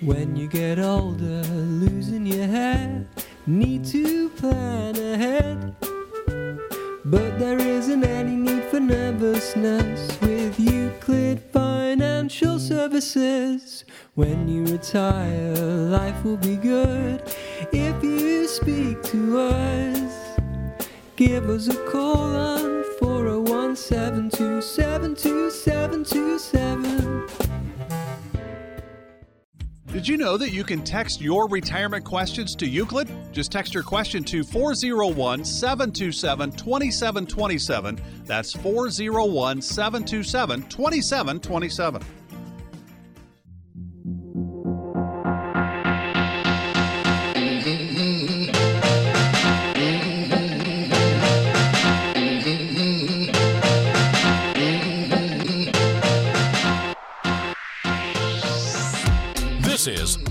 When you get older, losing your hair, need to plan ahead. But there isn't any need for nervousness with Euclid Financial Services. When you retire, life will be good if you speak to us. Give us a call on 401 727 Did you know that you can text your retirement questions to Euclid? Just text your question to 401 727 2727. That's 401 727 2727.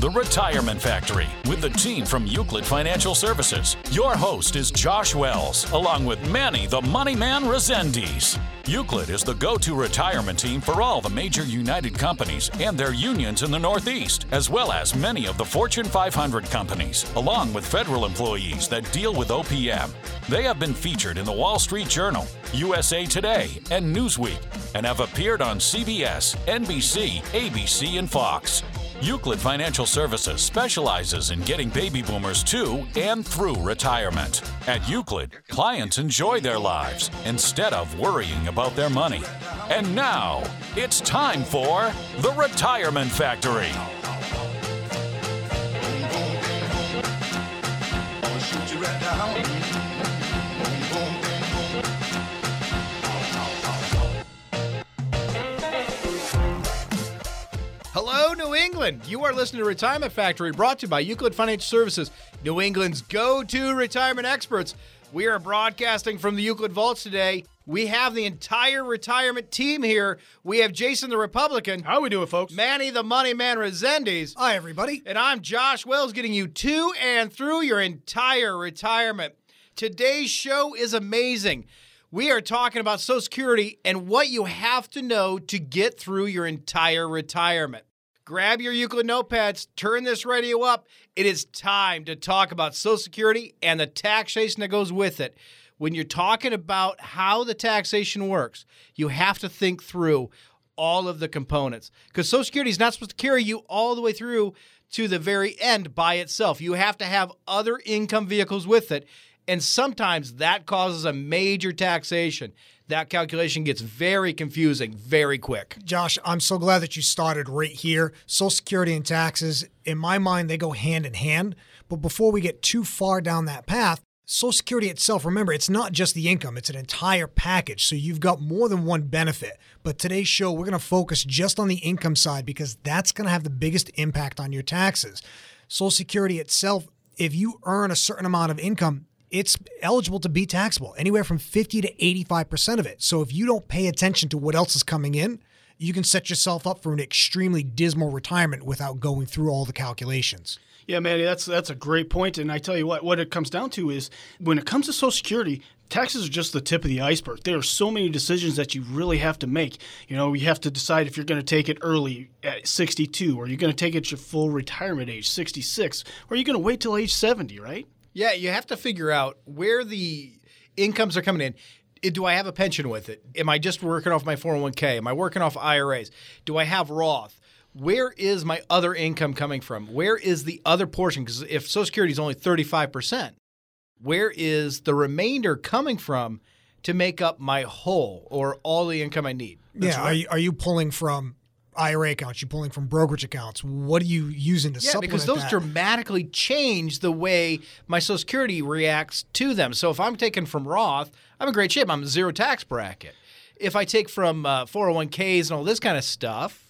The Retirement Factory with the team from Euclid Financial Services. Your host is Josh Wells, along with Manny the Money Man Resendiz. Euclid is the go to retirement team for all the major United companies and their unions in the Northeast, as well as many of the Fortune 500 companies, along with federal employees that deal with OPM. They have been featured in the Wall Street Journal, USA Today, and Newsweek, and have appeared on CBS, NBC, ABC, and Fox. Euclid Financial Services specializes in getting baby boomers to and through retirement. At Euclid, clients enjoy their lives instead of worrying about their money. And now, it's time for The Retirement Factory. Hello, New England. You are listening to Retirement Factory brought to you by Euclid Financial Services, New England's go to retirement experts. We are broadcasting from the Euclid Vaults today. We have the entire retirement team here. We have Jason the Republican. How are we doing, folks? Manny the Money Man Resendiz. Hi, everybody. And I'm Josh Wells getting you to and through your entire retirement. Today's show is amazing. We are talking about Social Security and what you have to know to get through your entire retirement. Grab your Euclid notepads, turn this radio up. It is time to talk about Social Security and the taxation that goes with it. When you're talking about how the taxation works, you have to think through all of the components because Social Security is not supposed to carry you all the way through to the very end by itself. You have to have other income vehicles with it. And sometimes that causes a major taxation. That calculation gets very confusing very quick. Josh, I'm so glad that you started right here. Social Security and taxes, in my mind, they go hand in hand. But before we get too far down that path, Social Security itself, remember, it's not just the income, it's an entire package. So you've got more than one benefit. But today's show, we're going to focus just on the income side because that's going to have the biggest impact on your taxes. Social Security itself, if you earn a certain amount of income, it's eligible to be taxable, anywhere from 50 to 85% of it. So if you don't pay attention to what else is coming in, you can set yourself up for an extremely dismal retirement without going through all the calculations. Yeah, Manny, that's that's a great point. And I tell you what, what it comes down to is when it comes to Social Security, taxes are just the tip of the iceberg. There are so many decisions that you really have to make. You know, you have to decide if you're going to take it early at 62, or you're going to take it at your full retirement age, 66, or you're going to wait till age 70, right? Yeah, you have to figure out where the incomes are coming in. Do I have a pension with it? Am I just working off my 401k? Am I working off IRAs? Do I have Roth? Where is my other income coming from? Where is the other portion? Because if Social Security is only 35%, where is the remainder coming from to make up my whole or all the income I need? yeah, are, you, are you pulling from IRA accounts? you're pulling from brokerage accounts? What are you using to Yeah, supplement because those that? dramatically change the way my Social Security reacts to them. So if I'm taking from Roth, I'm in great shape. I'm a zero tax bracket. If I take from uh, 401ks and all this kind of stuff,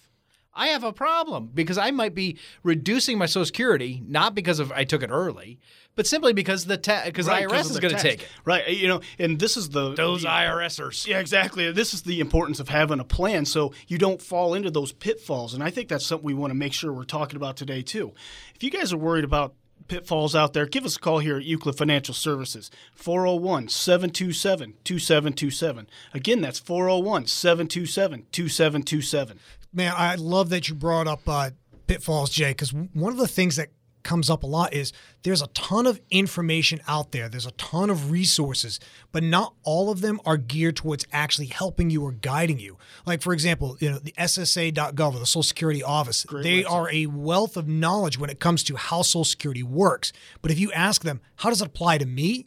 I have a problem because I might be reducing my Social Security not because of I took it early, but simply because the ta- because Right, 'cause IRS is going to take it. Right. You know, and this is the Those the- IRSers. Yeah, exactly. This is the importance of having a plan so you don't fall into those pitfalls. And I think that's something we want to make sure we're talking about today, too. If you guys are worried about pitfalls out there, give us a call here at Euclid Financial Services, 401 727 2727. Again, that's 401 727 2727. Man, I love that you brought up uh, pitfalls, Jay, because one of the things that comes up a lot is there's a ton of information out there. There's a ton of resources, but not all of them are geared towards actually helping you or guiding you. Like for example, you know, the SSA.gov or the Social Security Office, they are a wealth of knowledge when it comes to how Social Security works. But if you ask them, how does it apply to me?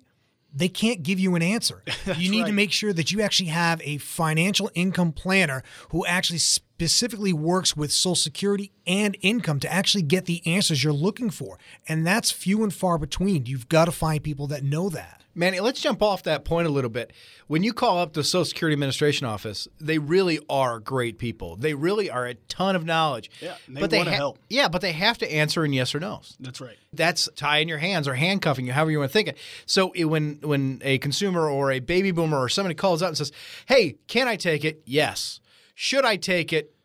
They can't give you an answer. you need to make sure that you actually have a financial income planner who actually specifically works with Social Security and income to actually get the answers you're looking for. And that's few and far between. You've got to find people that know that. Manny, let's jump off that point a little bit. When you call up the Social Security Administration office, they really are great people. They really are a ton of knowledge. Yeah, and they but they wanna help. Yeah, but they have to answer in yes or no's. That's right. That's tying your hands or handcuffing you, however you want to think it. So it, when when a consumer or a baby boomer or somebody calls up and says, "Hey, can I take it?" Yes. Should I take it?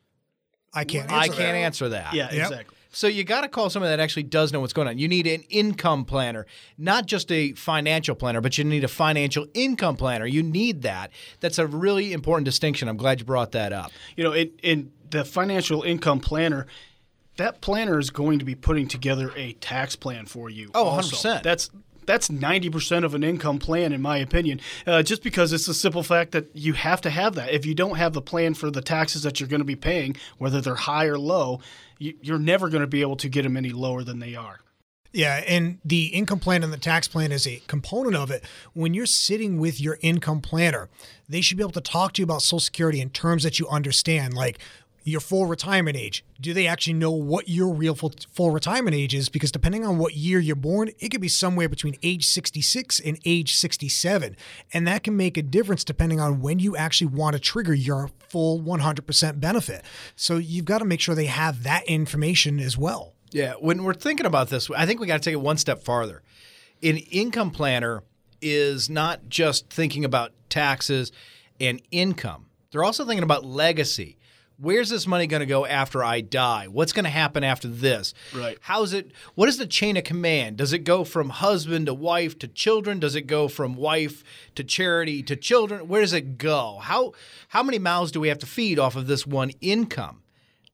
I can't I answer can't that. answer that. Yeah, Yep. exactly. So you got to call someone that actually does know what's going on. You need an income planner, not just a financial planner, but you need a financial income planner. You need that. That's a really important distinction. I'm glad you brought that up. You know, in, in the financial income planner, that planner is going to be putting together a tax plan for you. Oh, also. 100%. That's that's 90% of an income plan, in my opinion, uh, just because it's the simple fact that you have to have that. If you don't have the plan for the taxes that you're going to be paying, whether they're high or low, you, you're never going to be able to get them any lower than they are. Yeah, and the income plan and the tax plan is a component of it. When you're sitting with your income planner, they should be able to talk to you about Social Security in terms that you understand, like your full retirement age. Do they actually know what your real full, full retirement age is? Because depending on what year you're born, it could be somewhere between age 66 and age 67. And that can make a difference depending on when you actually want to trigger your full 100% benefit. So you've got to make sure they have that information as well. Yeah, when we're thinking about this, I think we got to take it one step farther. An income planner is not just thinking about taxes and income. They're also thinking about legacy. Where's this money going to go after I die? What's going to happen after this? Right. How's it what is the chain of command? Does it go from husband to wife to children? Does it go from wife to charity to children? Where does it go? How how many mouths do we have to feed off of this one income?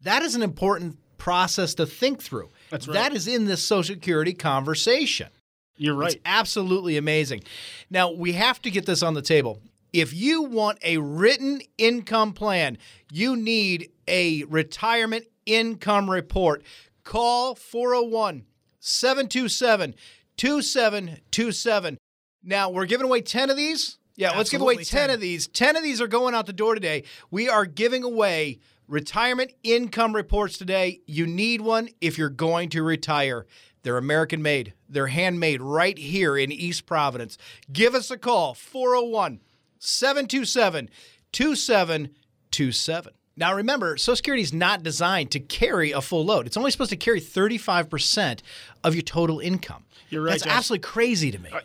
That is an important process to think through. That's right. That is in this Social Security conversation. You're right. It's absolutely amazing. Now, we have to get this on the table. If you want a written income plan, you need a retirement income report. Call 401 727 2727. Now, we're giving away 10 of these. Yeah, let's give away 10 10. of these. 10 of these are going out the door today. We are giving away retirement income reports today. You need one if you're going to retire. They're American made, they're handmade right here in East Providence. Give us a call 401 727 2727. Now remember, Social Security is not designed to carry a full load. It's only supposed to carry 35% of your total income. You're right, That's Josh. absolutely crazy to me. Uh,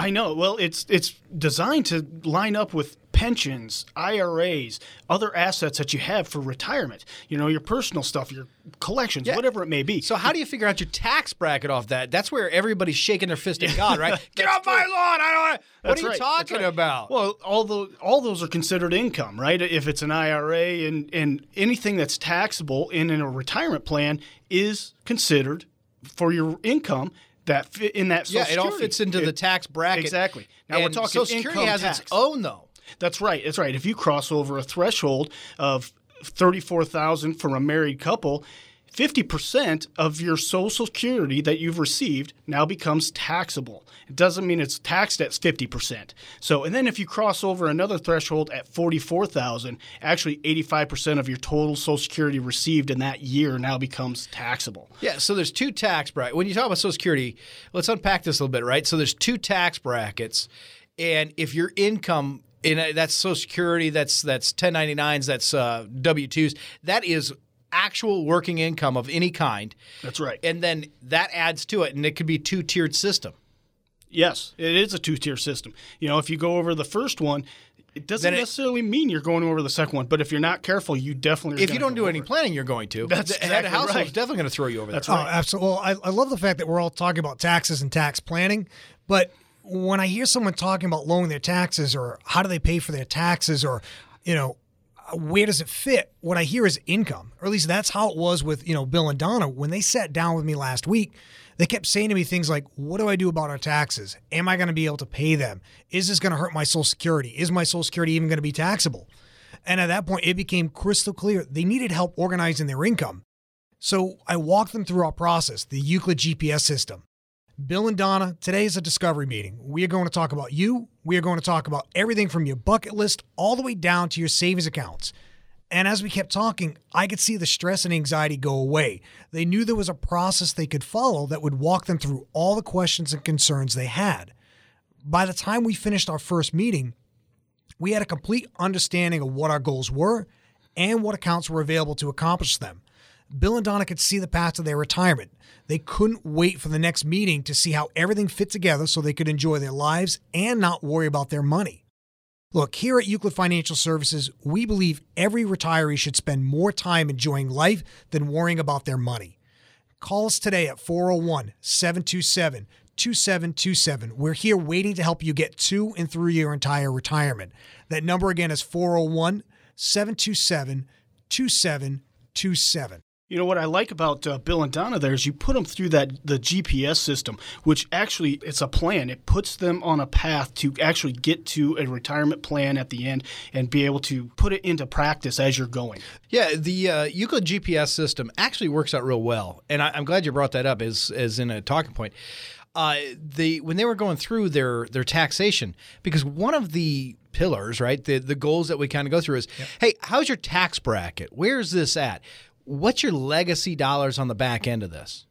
I I know. Well, it's it's designed to line up with pensions, IRAs, other assets that you have for retirement. You know, your personal stuff, your collections, Yeah. whatever it may be. So how do you figure out your tax bracket off that? That's where everybody's shaking their fist at God, right? Get off my lawn! I don't. What That's are you right, that's talking right. about? Well, all the all those are considered income, right? If it's an IRA and and anything that's taxable in, in a retirement plan is considered for your income that in that. yeah, Social it all fits into the tax bracket. Exactly. Now we're talking Social Security income has tax. its own though. That's right. That's right. If you cross over a threshold of thirty-four thousand for a married couple, fifty percent of your Social Security that you've received now becomes taxable. It doesn't mean it's taxed at fifty percent. So, and then if you cross over another threshold at forty-four thousand, actually eighty-five percent of your total Social Security received in that year now becomes taxable. Yeah, so there's two tax brackets. When you talk about Social Security, let's unpack this a little bit, right? So there's two tax brackets, and if your income in that's Social Security, that's that's 1099s, that's uh, W2s, that is actual working income of any kind, That's right. and then that adds to it, and it could be two tiered system. Yes, it is a two-tier system. You know, if you go over the first one. It doesn't it- necessarily mean you're going over the second one, but if you're not careful, you definitely. Are If you don't go do any it. planning, you're going to. That's the head of exactly household is right. definitely going to throw you over there. That's Oh, right. absolutely. Well, I, I love the fact that we're all talking about taxes and tax planning, but when I hear someone talking about lowering their taxes or how do they pay for their taxes or, you know, where does it fit? What I hear is income, or at least that's how it was with you know Bill and Donna when they sat down with me last week. They kept saying to me things like, "What do I do about our taxes? Am I going to be able to pay them? Is this going to hurt my Social Security? Is my Social Security even going to be taxable?" And at that point, it became crystal clear they needed help organizing their income. So I walked them through our process, the Euclid GPS system. Bill and Donna, today is a discovery meeting. We are going to talk about you. We are going to talk about everything from your bucket list all the way down to your savings accounts. And as we kept talking, I could see the stress and anxiety go away. They knew there was a process they could follow that would walk them through all the questions and concerns they had. By the time we finished our first meeting, we had a complete understanding of what our goals were and what accounts were available to accomplish them. Bill and Donna could see the path to their retirement. They couldn't wait for the next meeting to see how everything fit together so they could enjoy their lives and not worry about their money. Look, here at Euclid Financial Services, we believe every retiree should spend more time enjoying life than worrying about their money. Call us today at 401 727 2727. We're here waiting to help you get to and through your entire retirement. That number again is 401 727 2727. You know what I like about uh, Bill and Donna there is you put them through that the GPS system, which actually it's a plan. It puts them on a path to actually get to a retirement plan at the end and be able to put it into practice as you're going. Yeah, the uh, Euclid GPS system actually works out real well, and I, am glad you brought that up as as in a talking point. Uh, the when they were going through their their taxation, because one of the pillars, right, the the goals that we kind of go through is, yep. hey, how's your tax bracket? Where's this at? What's your legacy dollars on the back end of this?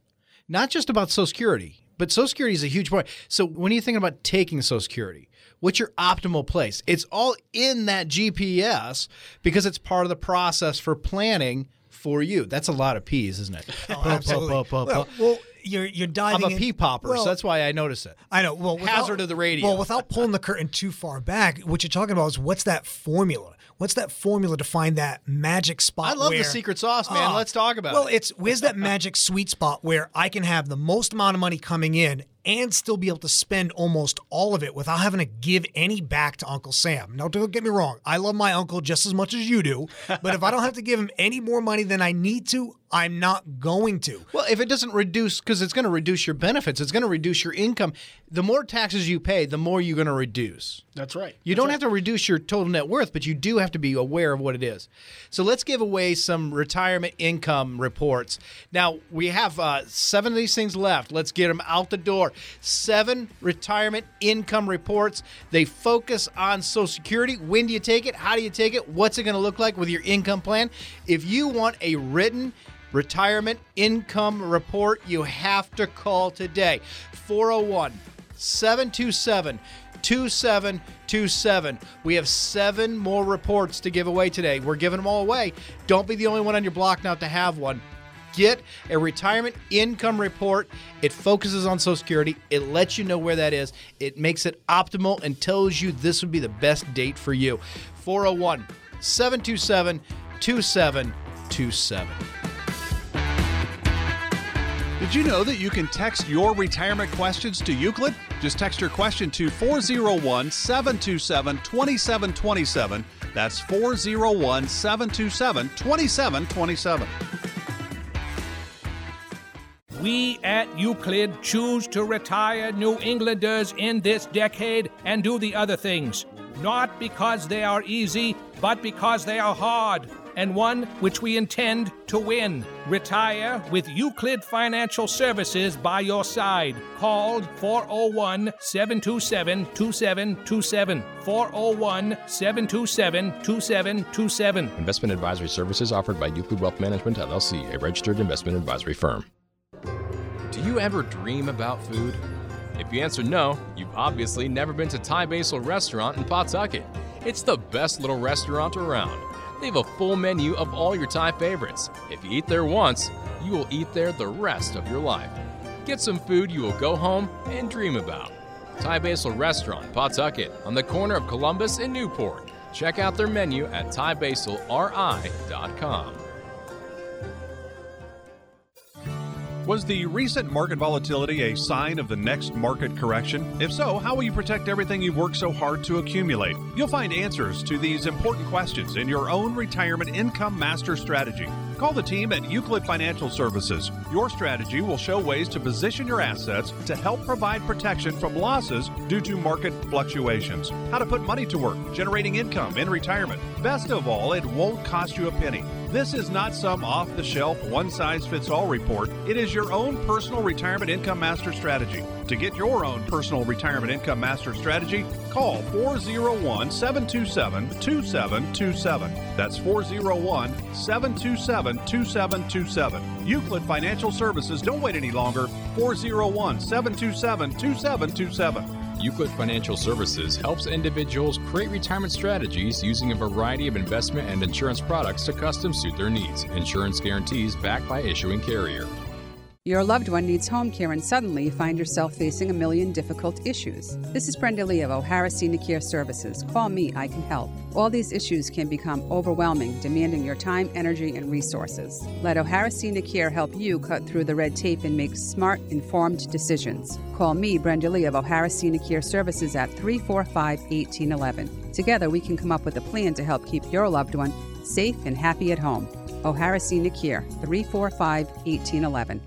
Not just about Social Security, but Social Security is a huge point. So when you're thinking about taking Social Security, what's your optimal place? It's all in that GPS because it's part of the process for planning for you. That's a lot of P's, isn't it? Oh, absolutely. well, well, you're you're diving. I'm a pea popper, well, so that's why I notice it. I know. Well, without, hazard of the radio. Well, without pulling the curtain too far back, what you're talking about is what's that formula? What's that formula to find that magic spot? I love where, the secret sauce, man. Uh, Let's talk about well, it. Well, it's where's that magic sweet spot where I can have the most amount of money coming in and still be able to spend almost all of it without having to give any back to Uncle Sam. Now, don't get me wrong, I love my uncle just as much as you do, but if I don't have to give him any more money than I need to, I'm not going to. Well, if it doesn't reduce, because it's going to reduce your benefits, it's going to reduce your income. The more taxes you pay, the more you're going to reduce. That's right. You That's don't right. have to reduce your total net worth, but you do have to be aware of what it is. So let's give away some retirement income reports. Now, we have uh, seven of these things left. Let's get them out the door. Seven retirement income reports. They focus on Social Security. When do you take it? How do you take it? What's it going to look like with your income plan? If you want a written, retirement income report, you have to call today. 401 727 2727. We have seven more reports to give away today. We're giving them all away. Don't be the only one on your block now to have one. Get a retirement income report. It focuses on Social Security. It lets you know where that is. It makes it optimal and tells you this would be the best date for you. 401 727 2727. Did you know that you can text your retirement questions to Euclid? Just text your question to 401 727 2727. That's 401 727 2727. We at Euclid choose to retire New Englanders in this decade and do the other things, not because they are easy, but because they are hard and one which we intend to win. Retire with Euclid Financial Services by your side. Call 401 727 2727. 401 727 2727. Investment advisory services offered by Euclid Wealth Management, LLC, a registered investment advisory firm. You ever dream about food? If you answer no, you've obviously never been to Thai Basil Restaurant in Pawtucket. It's the best little restaurant around. They have a full menu of all your Thai favorites. If you eat there once, you will eat there the rest of your life. Get some food you will go home and dream about. Thai Basil Restaurant, Pawtucket, on the corner of Columbus and Newport. Check out their menu at thaibasilri.com. Was the recent market volatility a sign of the next market correction? If so, how will you protect everything you've worked so hard to accumulate? You'll find answers to these important questions in your own retirement income master strategy. Call the team at Euclid Financial Services. Your strategy will show ways to position your assets to help provide protection from losses due to market fluctuations. How to put money to work, generating income in retirement. Best of all, it won't cost you a penny. This is not some off the shelf, one size fits all report. It is your own personal retirement income master strategy. To get your own personal retirement income master strategy, call 401 727 2727. That's 401 727 2727. Euclid Financial Services. Don't wait any longer. 401 727 2727. Euclid Financial Services helps individuals create retirement strategies using a variety of investment and insurance products to custom suit their needs. Insurance guarantees backed by issuing carrier. Your loved one needs home care and suddenly you find yourself facing a million difficult issues. This is Brenda Lee of O'Hara Senior Care Services. Call me, I can help. All these issues can become overwhelming, demanding your time, energy, and resources. Let O'Hara Senior Care help you cut through the red tape and make smart, informed decisions. Call me, Brenda Lee of O'Hara Senior Care Services at 345 1811. Together, we can come up with a plan to help keep your loved one safe and happy at home. O'Hara Senior Care, 345 1811.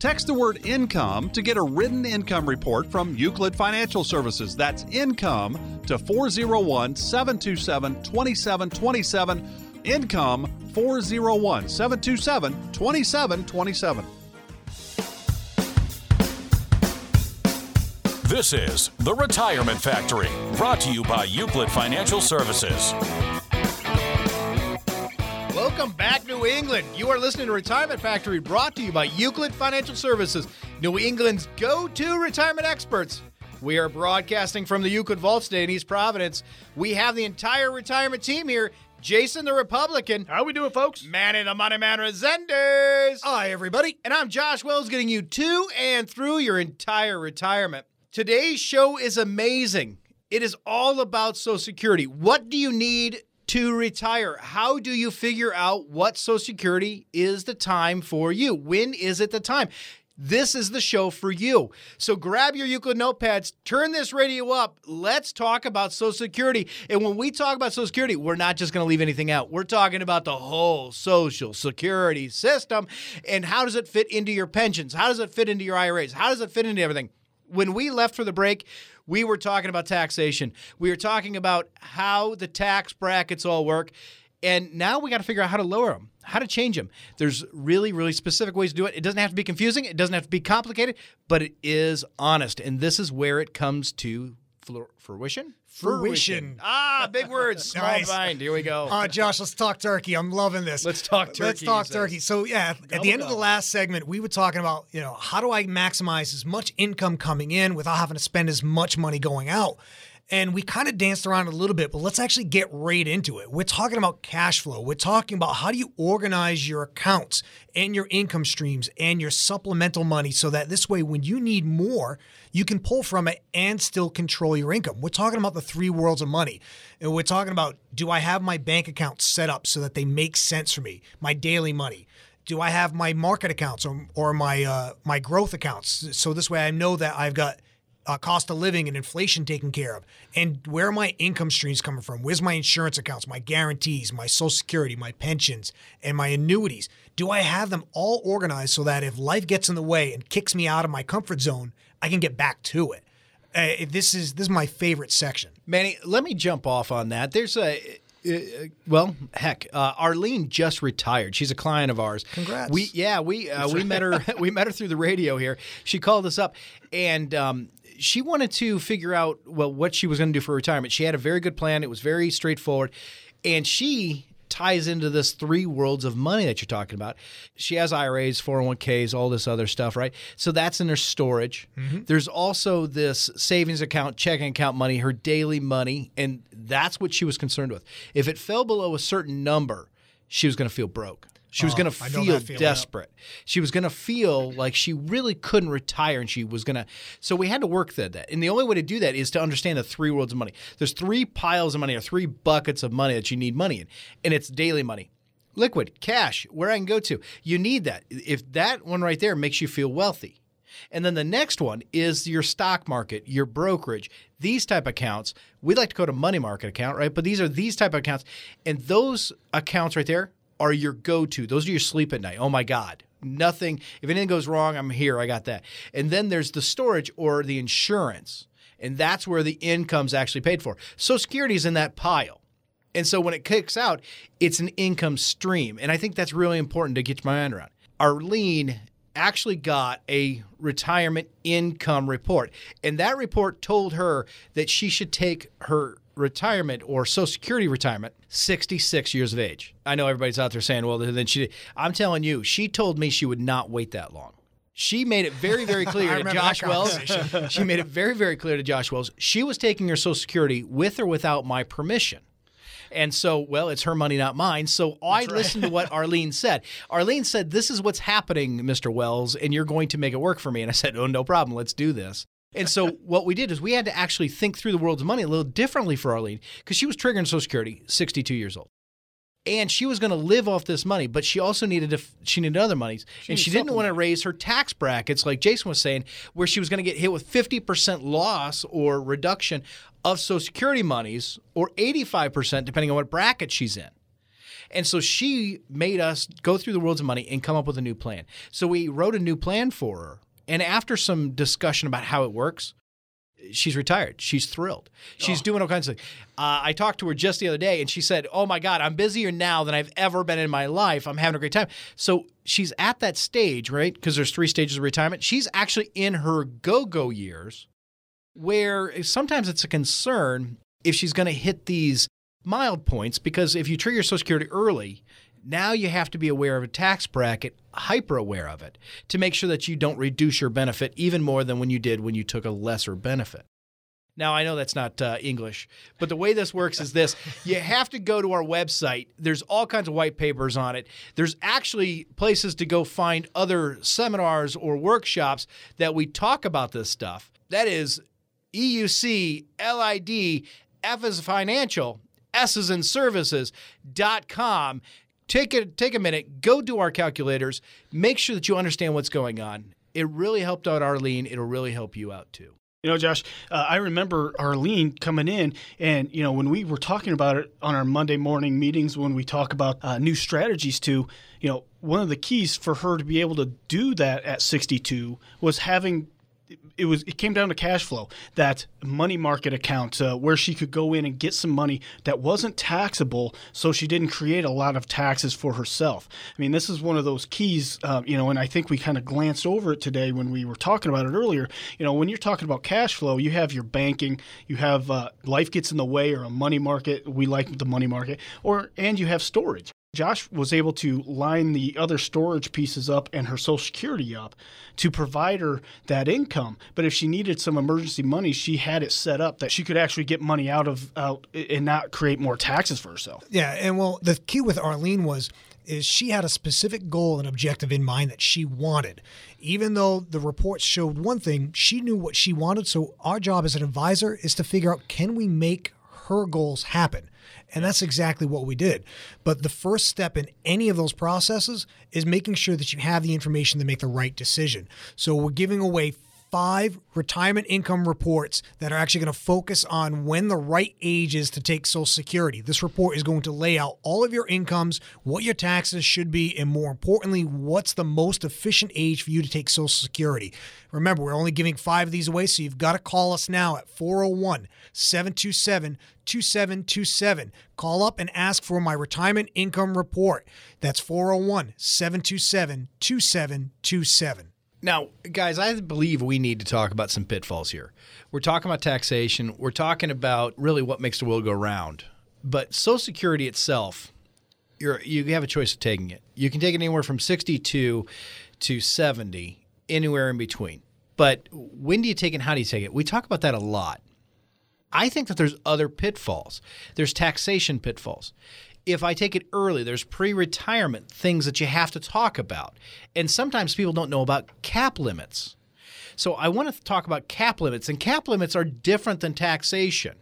Text the word income to get a written income report from Euclid Financial Services. That's income to 401 727 2727. Income 401 727 2727. This is The Retirement Factory, brought to you by Euclid Financial Services. Welcome back, New England. You are listening to Retirement Factory, brought to you by Euclid Financial Services, New England's go to retirement experts. We are broadcasting from the Euclid Vault today in East Providence. We have the entire retirement team here. Jason the Republican. How are we doing, folks? Man Manny the Money Man Resendiz. Hi, everybody. And I'm Josh Wells, getting you to and through your entire retirement. Today's show is amazing. It is all about Social Security. What do you need to retire? How do you figure out what Social Security is the time for you? When is it the time? This is the show for you. So grab your Euclid notepads, turn this radio up. Let's talk about Social Security. And when we talk about Social Security, we're not just going to leave anything out. We're talking about the whole Social Security system and how does it fit into your pensions? How does it fit into your IRAs? How does it fit into everything? When we left for the break, we were talking about taxation. We were talking about how the tax brackets all work. And now we got to figure out how to lower them, how to change them. There's really, really specific ways to do it. It doesn't have to be confusing, it doesn't have to be complicated, but it is honest. And this is where it comes to fruition. Fruition. Ah, big words. Small Nice. mind. Here we go. Uh, Josh, let's talk turkey. I'm loving this. Let's talk turkey, Let's he talk says. turkey. So yeah, at the end of the last segment, we were talking about you know how do I maximize as much income coming in without having to spend as much money going out. And we kind of danced around a little bit, but let's actually get right into it. We're talking about cash flow. We're talking about how do you organize your accounts and your income streams and your supplemental money so that this way, when you need more, you can pull from it and still control your income. We're talking about the three worlds of money. And we're talking about do I have my bank accounts set up so that they make sense for me, my daily money? Do I have my market accounts or, or my uh, my growth accounts? So this way I know that I've got uh, cost of living and inflation taken care of, and where are my income streams coming from? Where's my insurance accounts, my guarantees, my Social Security, my pensions, and my annuities? Do I have them all organized so that if life gets in the way and kicks me out of my comfort zone, I can get back to it? Uh, this is this is my favorite section. Manny, let me jump off on that. There's a. Uh, well, heck, uh, Arlene just retired. She's a client of ours. Congrats. We yeah we uh, we met her we met her through the radio here. She called us up and um, she wanted to figure out well what she was going to do for retirement. She had a very good plan. It was very straightforward, and she ties into this three worlds of money that you're talking about. She has IRAs, 401ks, all this other stuff, right? So that's in her storage. Mm-hmm. There's also this savings account, checking account money, her daily money, and that's what she was concerned with. If it fell below a certain number, she was going to feel broke. She was Oh, going to feel that feeling, yeah. desperate. She was going to feel like she really couldn't retire and she was going to. So we had to work that. that. And the only way to do that is to understand the three worlds of money. There's three piles of money or three buckets of money that you need money in, and it's daily money. liquid, cash, where I can go to. You need that. If that one right there makes you feel wealthy. And then the next one is your stock market, your brokerage, these type of accounts. We like to go to money market account, right? But these are these type of accounts. And those accounts right there are your go-to. Those are your sleep at night. Oh my God. Nothing. If anything goes wrong, I'm here. I got that. And then there's the storage or the insurance. And that's where the income's actually paid for. Social Security is in that pile. And so when it kicks out, it's an income stream. And I think that's really important to get my mind around. Arlene actually got a retirement income report. And that report told her that she should take her retirement or Social Security retirement 66 years of age. I know everybody's out there saying, well, then she, I'm telling you, she told me she would not wait that long. She made it very, very clear to Josh Wells. she made it very, very clear to Josh Wells. She was taking her Social Security with or without my permission. And so, well, it's her money, not mine. So I right. listened to what Arlene said. Arlene said, This is what's happening, Mr. Wells, and you're going to make it work for me. And I said, Oh, no problem. Let's do this. And so what we did is we had to actually think through the world's money a little differently for Arlene because she was triggering Social Security, 62 years old and she was going to live off this money, but she also needed to, she needed other monies, she and she didn't want to raise her tax brackets like Jason was saying, where she was going to get hit with fifty percent loss or reduction of Social Security monies, or eighty five percent depending on what bracket she's in. And so she made us go through the worlds of money and come up with a new plan. So we wrote a new plan for her, and after some discussion about how it works, she's retired. She's thrilled. She's oh. doing all kinds of things. Uh, I talked to her just the other day, and she said, "Oh my God, I'm busier now than I've ever been in my life. I'm having a great time." So she's at that stage, right? Because there's three stages of retirement. She's actually in her go-go years, where sometimes it's a concern if she's going to hit these mild points because if you trigger Social Security early, now you have to be aware of a tax bracket, hyper aware of it, to make sure that you don't reduce your benefit even more than when you did when you took a lesser benefit. Now, I know that's not uh, English, but the way this works is this you have to go to our website. There's all kinds of white papers on it. There's actually places to go find other seminars or workshops that we talk about this stuff. That is EUC, LID, F is financial, S is in services.com take a take a minute, go do our calculators, make sure that you understand what's going on. It really helped out Arlene. It'll really help you out too. You know, Josh, uh, I remember Arlene coming in, and you know, when we were talking about it on our Monday morning meetings, when we talk about uh, new strategies to, you know, one of the keys for her to be able to do that at 62 was having it was it came down to cash flow that money market account uh, where she could go in and get some money that wasn't taxable so she didn't create a lot of taxes for herself. I mean this is one of those keys uh, you know and i think we kind of glanced over it today when we were talking about it earlier. You know when you're talking about cash flow you have your banking you have uh, life gets in the way or a money market we like the money market or and you have storage Josh was able to line the other storage pieces up and her Social Security up to provide her that income. But if she needed some emergency money, she had it set up that she could actually get money out of out and not create more taxes for herself. Yeah, and well, the key with Arlene was is she had a specific goal and objective in mind that she wanted. Even though the reports showed one thing, she knew what she wanted. So our job as an advisor is to figure out can we make her goals happen. And that's exactly what we did. But the first step in any of those processes is making sure that you have the information to make the right decision. So we're giving away five retirement income reports that are actually going to focus on when the right age is to take Social Security. This report is going to lay out all of your incomes, what your taxes should be, and more importantly, what's the most efficient age for you to take Social Security. Remember, we're only giving five of these away, so you've got to call us now at 401 727 2727. Call up and ask for my retirement income report. That's 401 727 2727. Now, guys, I believe we need to talk about some pitfalls here. We're talking about taxation. We're talking about really what makes the world go round. But Social Security itself, you're, you have a choice of taking it. You can take it anywhere from 62 to 70, anywhere in between. But when do you take it and how do you take it? We talk about that a lot. I think that there's other pitfalls. There's taxation pitfalls if I take it early, there's pre retirement things that you have to talk about. And sometimes people don't know about cap limits. So I want to talk about cap limits, and cap limits are different than taxation.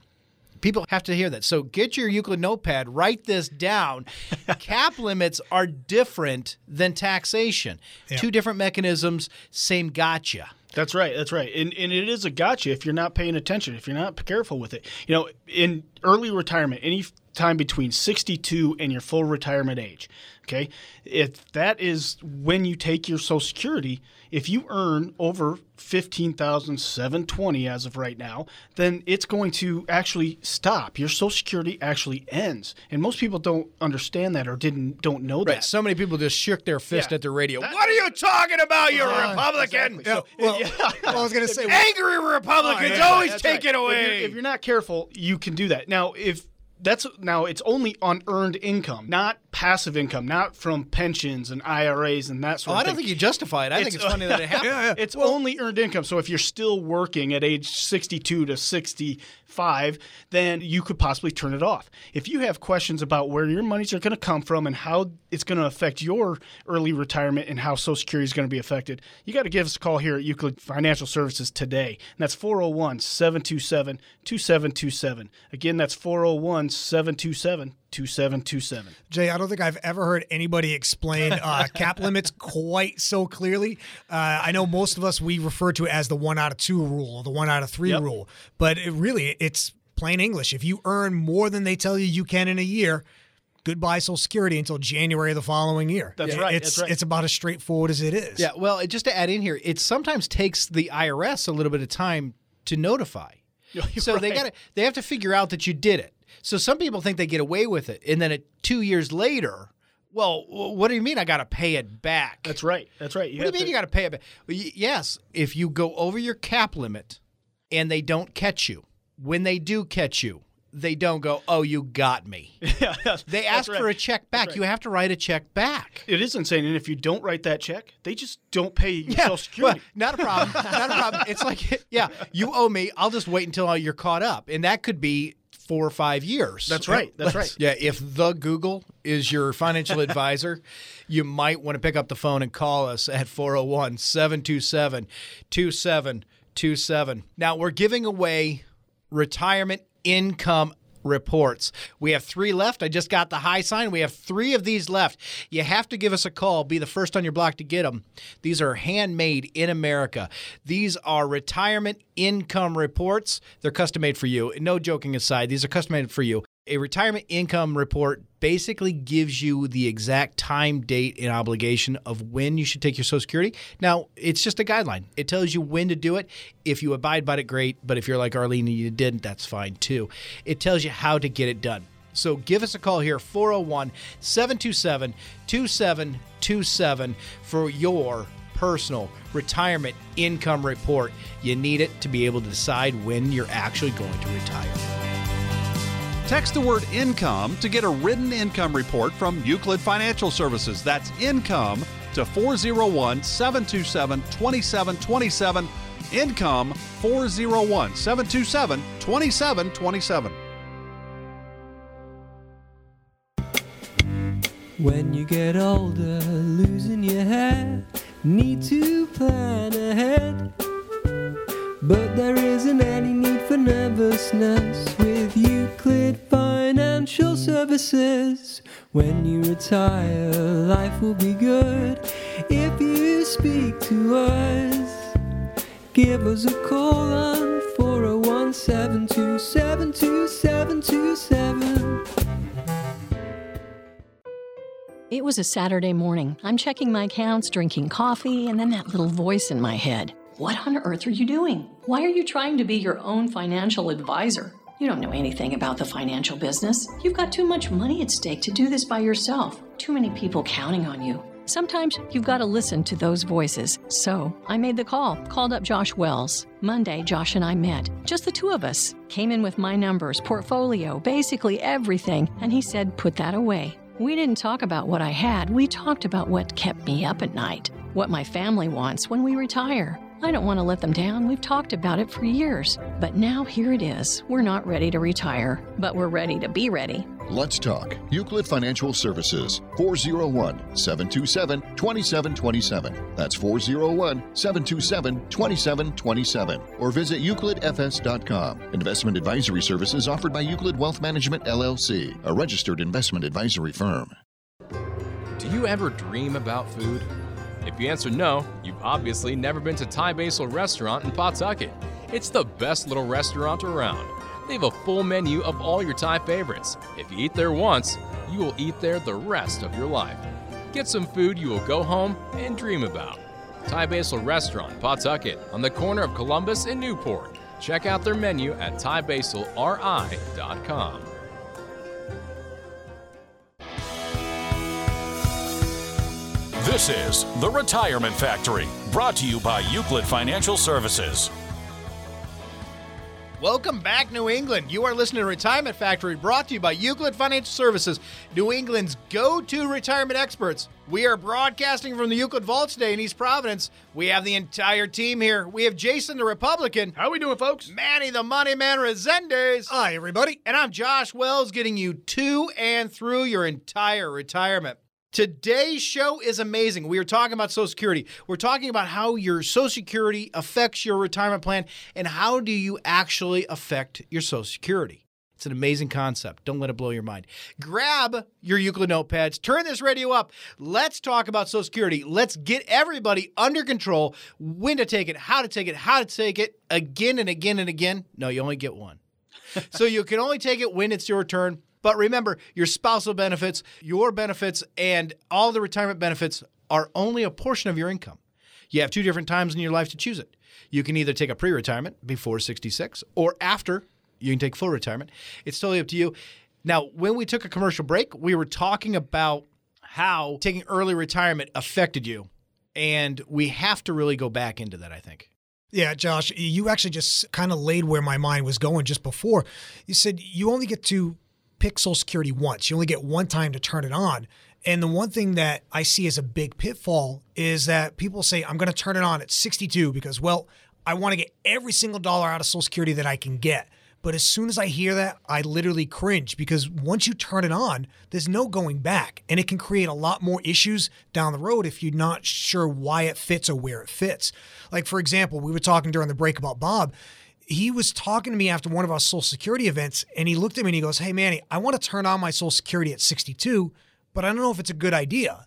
People have to hear that. So get your Euclid notepad, write this down. Cap limits are different than taxation. Two different mechanisms, same gotcha. That's right. That's right. And, and it is a gotcha if you're not paying attention, if you're not careful with it. You know, in early retirement, any time between 62 and your full retirement age, okay, if that is when you take your Social Security, if you earn over 15,720 as of right now, then it's going to actually stop. Your Social Security actually ends. And most people don't understand that or didn't don't know Right. that. So many people just shook their fist Yeah. at the radio. That- what are you talking about, you Uh, Republican? exactly. So- Well, yeah. I was going to say, Angry Republicans Oh, yeah, always that's take right. it away. If you're, if you're not careful, you can do that. Now, if that's now it's only on earned income, not passive income, not from pensions and IRAs and that sort oh, sort I don't think you justify it. I think it's funny that it happened. It's only earned income. So if you're still working at age 62 to 65, then you could possibly turn it off. If you have questions about where your monies are going to come from and how it's going to affect your early retirement and how Social Security is going to be affected, you got to give us a call here at Euclid Financial Services today. And that's 401 727 2727. Again, that's 401 727 2727. Jay, I don't think I've ever heard anybody explain uh, cap limits quite so clearly. Uh, I know most of us we refer to it as the one out of two rule, or the one out of three Yep. rule, but it really it's plain English. If you earn more than they tell you you can in a year, goodbye Social Security until January of the following year. That's It- right, It's that's right. it's about as straightforward as it is. Yeah, well, just to add in here, it sometimes takes the IRS a little bit of time to notify. So they got they have to figure out that you did it. So some people think they get away with it, and then it, two years later, well, what do you mean I got to pay it back? That's right. That's right. what do you mean to- you got to pay it back? Well, y- yes, if you go over your cap limit and they don't catch you, when they do catch you, they don't go, "Oh, you got me." Yeah, They ask for a check back. right. You have to write a check back. It is insane. And if you don't write that check, they just don't pay you Social well, Security. not a problem. not a problem. It's like, yeah, you owe me. I'll just wait until you're caught up, and that could be four or five years. That's right. That's right. Yeah, if the Google is your financial advisor, you might want to pick up the phone and call us at 401 727 2727. Now, we're giving away retirement income reports. We have three left. I just got the high sign. We have three of these left. You have to give us a call. Be the first on your block to get them. These are handmade in America. These are retirement income reports. They're custom made for you. No joking aside, these are custom made for you. A retirement income report basically gives you the exact time, date, and obligation of when you should take your Social Security. Now, it's just a guideline. It tells you when to do it. If you abide by it, great. But if you're like Arlene and you didn't, that's fine too. It tells you how to get it done. So give us a call here, 401 727 2727, for your personal retirement income report. You need it to be able to decide when you're actually going to retire. Text the word income to get a written income report from Euclid Financial Services. That's income to 401 727 2727. Income 401 727 2727. When you get older, losing your hair, need to plan ahead. But there isn't any need for nervousness with Financial Services. When you retire, life will be good if you speak to us. Give us a call on 401 727 2727. It was a Saturday morning. I'm checking my accounts, drinking coffee, and then that little voice in my head. What on earth are you doing? Why are you trying to be your own financial advisor? You don't know anything about the financial business. You've got too much money at stake to do this by yourself. Too many people counting on you. Sometimes you've got to listen to those voices. So I made the call, called up Josh Wells. Monday, Josh and I met. Just the two of us. Came in with my numbers, portfolio, basically everything, and he said, put that away. We didn't talk about what I had, we talked about what kept me up at night, what my family wants when we retire. I don't want to let them down. We've talked about it for years. But now here it is. We're not ready to retire, but we're ready to be ready. Let's talk. Euclid Financial Services, 401 727 2727. That's 401 727 2727. Or visit euclidfs.com. Investment advisory services offered by Euclid Wealth Management LLC, a registered investment advisory firm. Do you ever dream about food? If you answer no, you've obviously never been to Thai Basil Restaurant in Pawtucket. It's the best little restaurant around. They have a full menu of all your Thai favorites. If you eat there once, you will eat there the rest of your life. Get some food you will go home and dream about. Thai Basil Restaurant, Pawtucket, on the corner of Columbus and Newport. Check out their menu at thaibasilri.com. This is The Retirement Factory, brought to you by Euclid Financial Services. Welcome back, New England. You are listening to Retirement Factory, brought to you by Euclid Financial Services, New England's go to retirement experts. We are broadcasting from the Euclid Vault today in East Providence. We have the entire team here. We have Jason, the Republican. How are we doing, folks? Manny, the Money Man Resendiz. Hi, everybody. And I'm Josh Wells, getting you to and through your entire retirement. Today's show is amazing. We are talking about Social Security. We're talking about how your Social Security affects your retirement plan and how do you actually affect your Social Security. It's an amazing concept. Don't let it blow your mind. Grab your Euclid notepads, turn this radio up. Let's talk about Social Security. Let's get everybody under control, when to take it, how to take it, how to take it again and again and again. No, you only get one. so you can only take it when it's your turn. But remember, your spousal benefits, your benefits, and all the retirement benefits are only a portion of your income. You have two different times in your life to choose it. You can either take a pre retirement before 66 or after you can take full retirement. It's totally up to you. Now, when we took a commercial break, we were talking about how taking early retirement affected you. And we have to really go back into that, I think. Yeah, Josh, you actually just kind of laid where my mind was going just before. You said you only get to pick Social Security once. You only get one time to turn it on. And the one thing that I see as a big pitfall is that people say, I'm going to turn it on at 62 because, well, I want to get every single dollar out of Social Security that I can get. But as soon as I hear that, I literally cringe because once you turn it on, there's no going back. And it can create a lot more issues down the road if you're not sure why it fits or where it fits. Like, for example, we were talking during the break about Bob he was talking to me after one of our Social Security events, and he looked at me and he goes, Hey, Manny, I want to turn on my Social Security at 62, but I don't know if it's a good idea.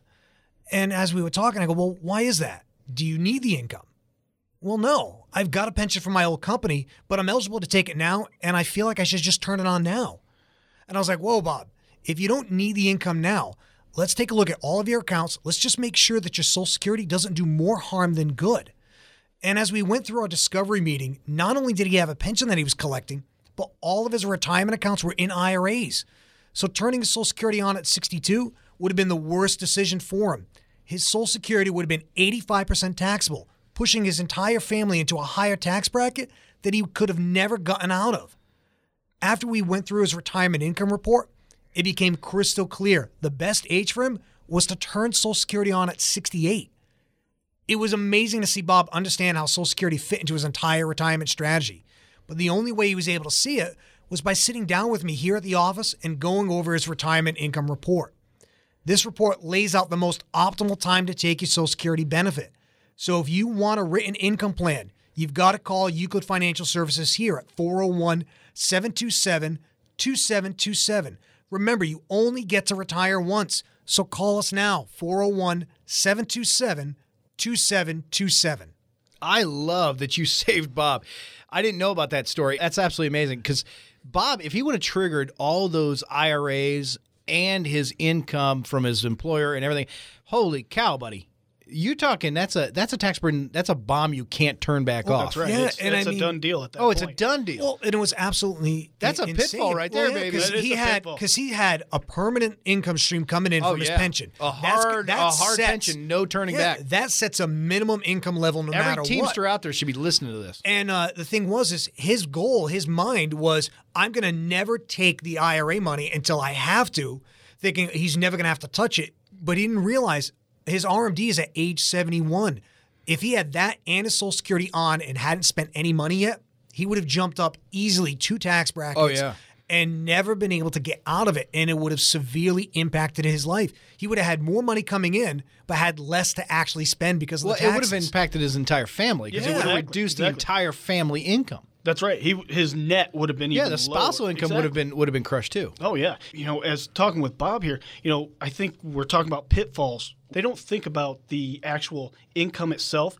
And as we were talking, I go, Well, why is that? Do you need the income? Well, no. I've got a pension from my old company, but I'm eligible to take it now, and I feel like I should just turn it on now. And I was like, Whoa, Bob, if you don't need the income now, let's take a look at all of your accounts. Let's just make sure that your Social Security doesn't do more harm than good. And as we went through our discovery meeting, not only did he have a pension that he was collecting, but all of his retirement accounts were in IRAs. So turning his Social Security on at 62 would have been the worst decision for him. His Social Security would have been 85% taxable, pushing his entire family into a higher tax bracket that he could have never gotten out of. After we went through his retirement income report, it became crystal clear the best age for him was to turn Social Security on at 68. It was amazing to see Bob understand how Social Security fit into his entire retirement strategy. But the only way he was able to see it was by sitting down with me here at the office and going over his retirement income report. This report lays out the most optimal time to take your Social Security benefit. So if you want a written income plan, you've got to call Euclid Financial Services here at 401 727 2727. Remember, you only get to retire once. So call us now, 401 727 2727. I love that you saved Bob. I didn't know about that story. That's absolutely amazing because Bob, if he would have triggered all those IRAs and his income from his employer and everything, holy cow, buddy you talking that's a that's a tax burden that's a bomb you can't turn back well, off. That's right. Yeah, it's, and it's I a mean- done deal at that Oh, point. it's a done deal. Well, and it was absolutely That's a insane. pitfall right there, Well, yeah, baby. 'cause That is he had because he had a permanent income stream coming in Oh, from his yeah. pension. A That's- hard- that a hard sets- pension, no turning yeah, back. That sets a minimum income level no Every matter what. Every teamster out there should be listening to this. And uh, the thing was, is his goal, his mind was, I'm going to never take the IRA money until I have to, thinking he's never going to have to touch it. But he didn't realize his RMD is at age 71. If he had that and his Social Security on and hadn't spent any money yet, he would have jumped up easily two tax brackets. Oh, yeah. And never been able to get out of it. And it would have severely impacted his life. He would have had more money coming in, but had less to actually spend because of Well, the it would have impacted his entire family because Yeah, it would have exactly, reduced the entire family income. That's right. He his net would have been Yeah, the spousal lower. income would have been would have been crushed too. Oh yeah. You know, as talking with Bob here, you know, I think we're talking about pitfalls. They don't think about the actual income itself.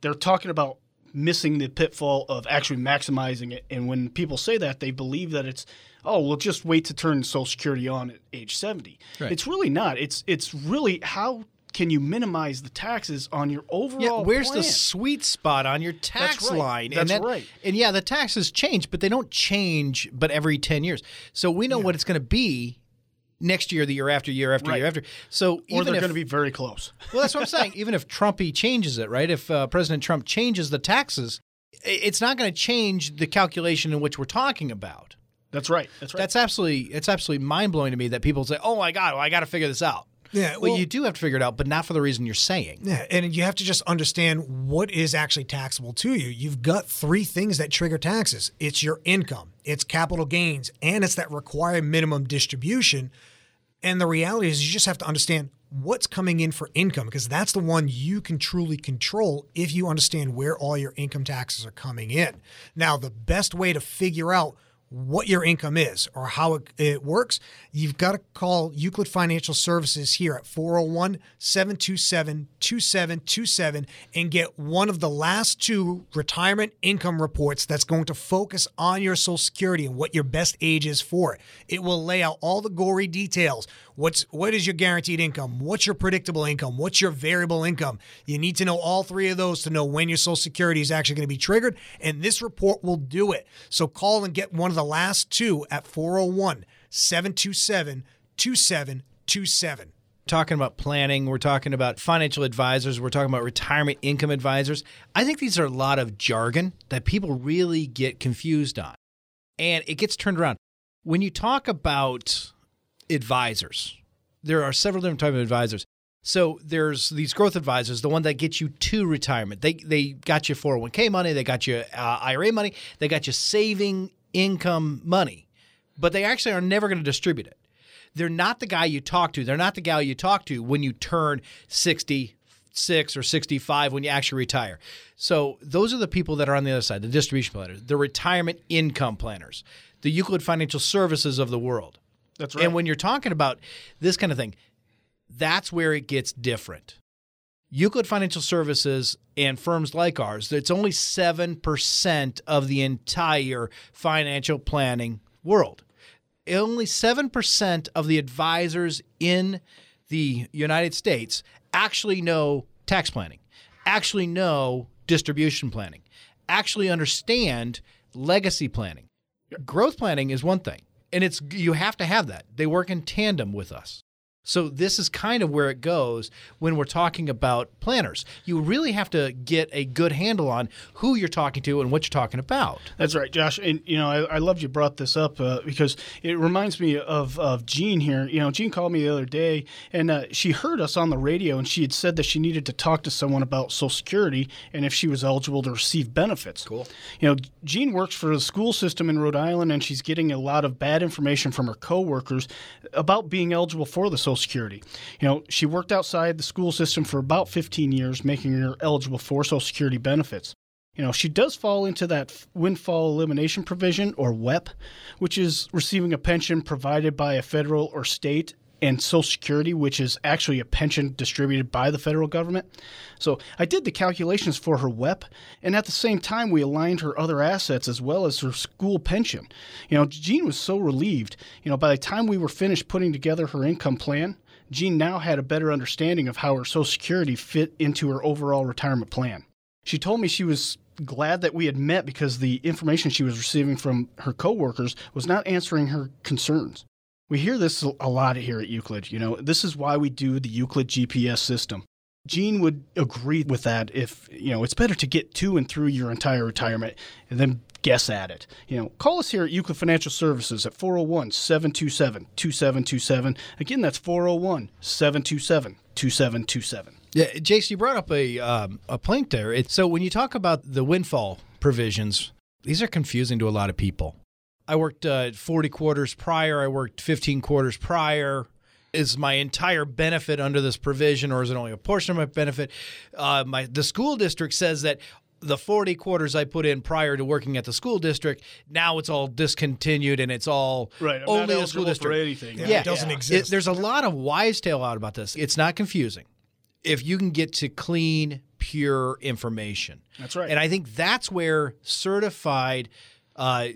They're talking about missing the pitfall of actually maximizing it. And when people say that, they believe that it's oh, well just wait to turn social security on at age 70. Right. It's really not. It's it's really how can you minimize the taxes on your overall Yeah, where's plan? the sweet spot on your tax right. line? That's and that- right. And yeah, the taxes change, but they don't change but every 10 years. So we know what it's going to be next year, the year after, year after, Right. year after. So or even they're going to be very close. well, that's what I'm saying. Even if Trumpy changes it, right? If uh, President Trump changes the taxes, it's not going to change the calculation in which we're talking about. That's right. That's right. That's absolutely it's absolutely mind blowing to me that people say, "Oh my God, well, I got to figure this out." Yeah, well, well- you do have to figure it out, but not for the reason you're saying. Yeah, and you have to just understand what is actually taxable to you. You've got three things that trigger taxes it's your income, it's capital gains, and it's that required minimum distribution. And the reality is, you just have to understand what's coming in for income because that's the one you can truly control if you understand where all your income taxes are coming in. Now, the best way to figure out what your income is or how it, it works, you've got to call Euclid Financial Services here at 401 727 2727 and get one of the last two retirement income reports that's going to focus on your Social Security and what your best age is for it. It will lay out all the gory details. What's what is your guaranteed income? What's your predictable income? What's your variable income? You need to know all three of those to know when your Social Security is actually going to be triggered, and this report will do it. So call and get one of the last two at 401 727 2727. talking about planning, we're talking about financial advisors, we're talking about retirement income advisors. I think these are a lot of jargon that people really get confused on. And it gets turned around. When you talk about advisors, there are several different types of advisors. So there's these growth advisors, the one that gets you to retirement. They they got you 401k money, they got you uh, IRA money, they got you saving income money, but they actually are never going to distribute it. They're not the guy you talk to. They're not the gal you talk to when you turn 66 or 65 when you actually retire. So those are the people that are on the other side, the distribution planners, the retirement income planners, the Euclid Financial Services of the world. That's right. And when you're talking about this kind of thing, that's where it gets different. Euclid Financial Services and firms like ours, it's only 7% of the entire financial planning world. Only 7% of the advisors in the United States actually know tax planning, actually know distribution planning, actually understand legacy planning. Growth planning is one thing, and it's you have to have that. They work in tandem with us. So this is kind of where it goes when we're talking about planners. You really have to get a good handle on who you're talking to and what you're talking about. That's right, Josh. And you know, I, I loved you brought this up uh, because it reminds me of of Jean here. You know, Jean called me the other day, and uh, she heard us on the radio, and she had said that she needed to talk to someone about Social Security and if she was eligible to receive benefits. Cool. You know, Jean works for the school system in Rhode Island, and she's getting a lot of bad information from her coworkers about being eligible for the Social Security. You know, she worked outside the school system for about 15 years, making her eligible for Social Security benefits. You know, she does fall into that windfall elimination provision or WEP, which is receiving a pension provided by a federal or state and Social Security, which is actually a pension distributed by the federal government. So I did the calculations for her WEP, and at the same time, we aligned her other assets as well as her school pension. You know, Jean was so relieved. You know, by the time we were finished putting together her income plan, Jean now had a better understanding of how her Social Security fit into her overall retirement plan. She told me she was glad that we had met because the information she was receiving from her coworkers was not answering her concerns. We hear this a lot here at Euclid. You know, this is why we do the Euclid GPS system. Jean would agree with that if, you know, it's better to get to and through your entire retirement and then guess at it. You know, call us here at Euclid Financial Services at 401 727 2727. Again, that's 401 727 2727. Yeah, Jason, you brought up a um, a point there. So when you talk about the windfall provisions, these are confusing to a lot of people. I worked uh, 40 quarters prior. I worked 15 quarters prior. Is my entire benefit under this provision, or is it only a portion of my benefit? Uh, my the school district says that the 40 quarters I put in prior to working at the school district, now it's all discontinued and it's all Right, I'm only the school for district. anything. Yeah, Yeah, it doesn't It- exist. there's a lot of wise tale out about this. It's not confusing if you can get to clean, pure information. That's right. And I think that's where certified, uh,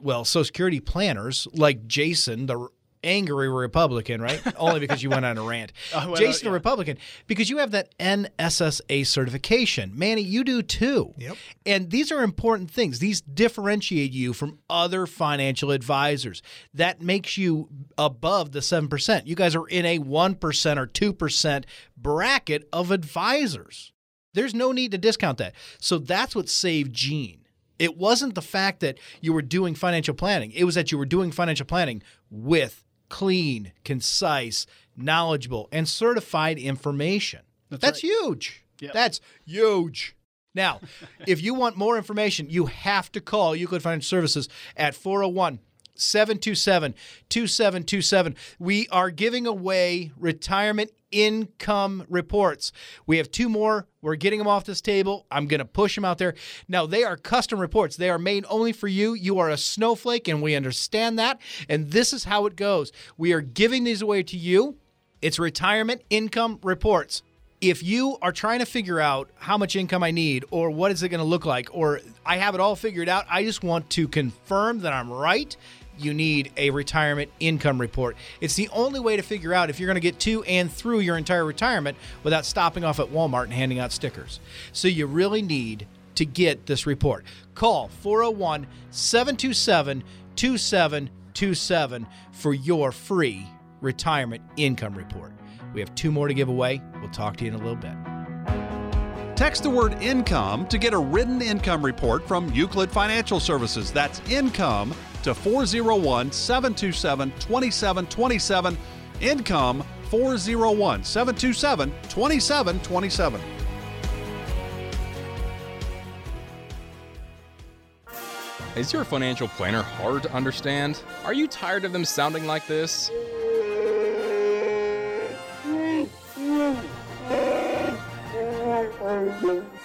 well, Social Security planners like Jason, the angry Republican, right? Only because you went on a rant. I went Jason, on- the Republican, because you have that NSSA certification. Manny, you do too. Yep. And these are important things. These differentiate you from other financial advisors. That makes you above the 7%. You guys are in a 1% or 2% bracket of advisors. There's no need to discount that. So that's what saved Jean. It wasn't the fact that you were doing financial planning, it was that you were doing financial planning with clean, concise, knowledgeable, and certified information. That's, huge. Yep. That's huge. Now, if you want more information, you have to call Euclid Financial Services at 401 727 2727. We are giving away retirement income reports. We have two more. We're getting them off this table. I'm going to push them out there. Now, they are custom reports. They are made only for you. You are a snowflake, and we understand that. And this is how it goes we are giving these away to you. It's retirement income reports if you are trying to figure out how much income I need or what is it going to look like or I have it all figured out, I just want to confirm that I'm right. You need a retirement income report. It's the only way to figure out if you're going to get to and through your entire retirement without stopping off at Walmart and handing out stickers. So you really need to get this report. Call 401 727 2727 for your free retirement income report. We have two more to give away. We'll talk to you in a little bit. Text the word income to get a written income report from Euclid Financial Services. That's income to 401 727 2727. Income 401 727 2727. Is your financial planner hard to understand? Are you tired of them sounding like this?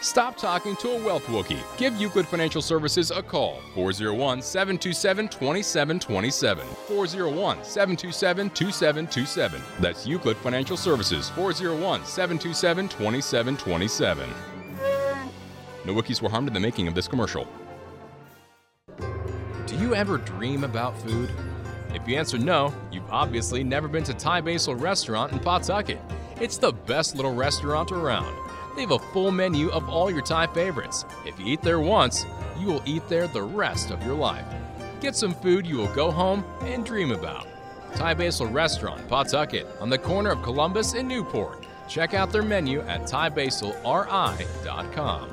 Stop talking to a wealth Wookie. Give Euclid Financial Services a call. 401 727 2727. 401 727 2727. That's Euclid Financial Services. 401 727 2727. No Wookies were harmed in the making of this commercial. Do you ever dream about food? If you answer no, you've obviously never been to Thai Basil Restaurant in Pawtucket. It's the best little restaurant around. They have a full menu of all your Thai favorites. If you eat there once, you will eat there the rest of your life. Get some food you will go home and dream about. Thai Basil Restaurant, Pawtucket, on the corner of Columbus and Newport. Check out their menu at thaibasilri.com.